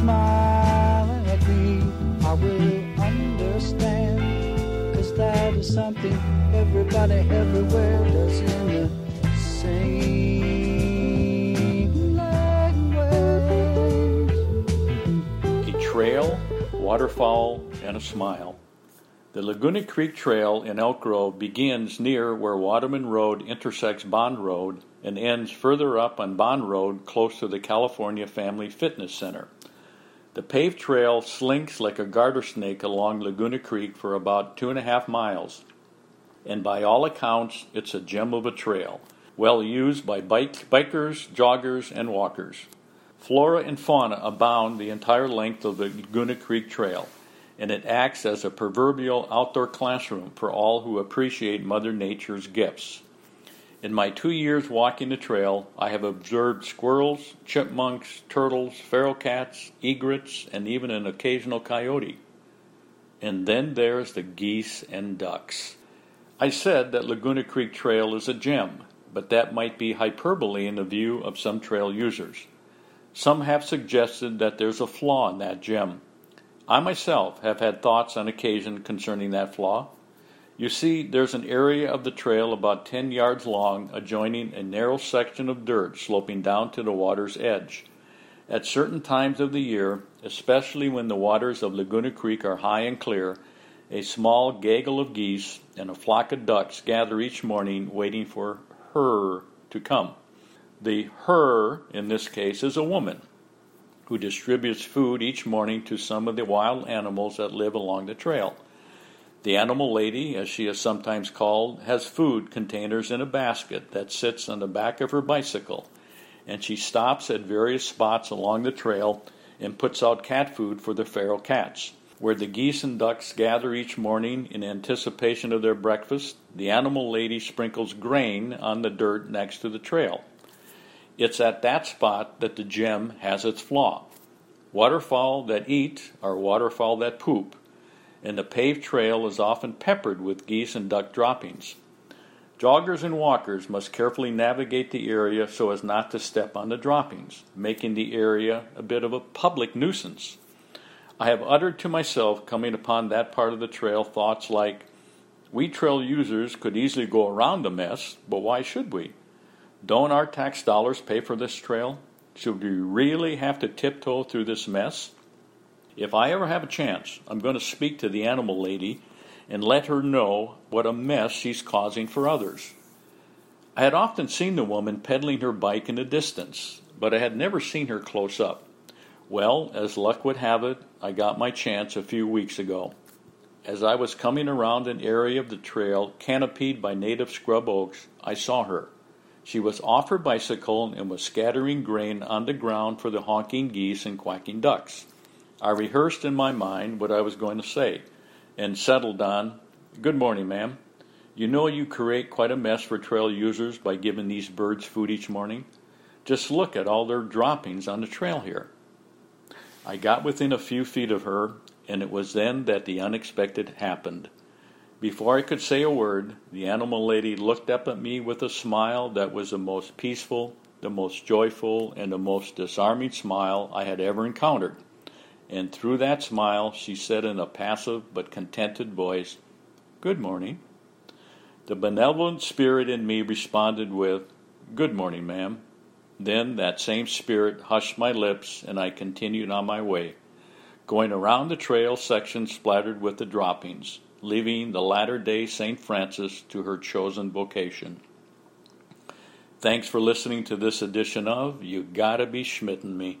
smile I will understand. Cause that is something everybody everywhere does in the same. A trail, waterfowl, and a smile. The Laguna Creek Trail in Elk Grove begins near where Waterman Road intersects Bond Road and ends further up on Bond Road close to the California Family Fitness Center. The paved trail slinks like a garter snake along Laguna Creek for about two and a half miles, and by all accounts, it's a gem of a trail, well used by bike, bikers, joggers, and walkers. Flora and fauna abound the entire length of the Laguna Creek Trail and it acts as a proverbial outdoor classroom for all who appreciate Mother Nature's gifts. In my two years walking the trail, I have observed squirrels, chipmunks, turtles, feral cats, egrets, and even an occasional coyote. And then there's the geese and ducks. I said that Laguna Creek Trail is a gem, but that might be hyperbole in the view of some trail users. Some have suggested that there's a flaw in that gem. I myself have had thoughts on occasion concerning that flaw. You see, there's an area of the trail about 10 yards long adjoining a narrow section of dirt sloping down to the water's edge. At certain times of the year, especially when the waters of Laguna Creek are high and clear, a small gaggle of geese and a flock of ducks gather each morning waiting for her to come. The her in this case is a woman who distributes food each morning to some of the wild animals that live along the trail. The animal lady, as she is sometimes called, has food containers in a basket that sits on the back of her bicycle, and she stops at various spots along the trail and puts out cat food for the feral cats. Where the geese and ducks gather each morning in anticipation of their breakfast, the animal lady sprinkles grain on the dirt next to the trail. It's at that spot that the gem has its flaw. Waterfowl that eat are waterfowl that poop, and the paved trail is often peppered with geese and duck droppings. Joggers and walkers must carefully navigate the area so as not to step on the droppings, making the area a bit of a public nuisance. I have uttered to myself, coming upon that part of the trail, thoughts like, We trail users could easily go around the mess, but why should we? Don't our tax dollars pay for this trail? Should we really have to tiptoe through this mess? If I ever have a chance, I'm going to speak to the animal lady and let her know what a mess she's causing for others. I had often seen the woman pedaling her bike in the distance, but I had never seen her close up. Well, as luck would have it, I got my chance a few weeks ago. As I was coming around an area of the trail canopied by native scrub oaks, I saw her. She was off her bicycle and was scattering grain on the ground for the honking geese and quacking ducks. I rehearsed in my mind what I was going to say and settled on, Good morning, ma'am. You know you create quite a mess for trail users by giving these birds food each morning. Just look at all their droppings on the trail here. I got within a few feet of her, and it was then that the unexpected happened. Before I could say a word, the animal lady looked up at me with a smile that was the most peaceful, the most joyful, and the most disarming smile I had ever encountered. And through that smile, she said in a passive but contented voice, Good morning. The benevolent spirit in me responded with, Good morning, ma'am. Then that same spirit hushed my lips, and I continued on my way, going around the trail section splattered with the droppings leaving the latter day St. Francis to her chosen vocation. Thanks for listening to this edition of You Gotta Be Schmitten Me.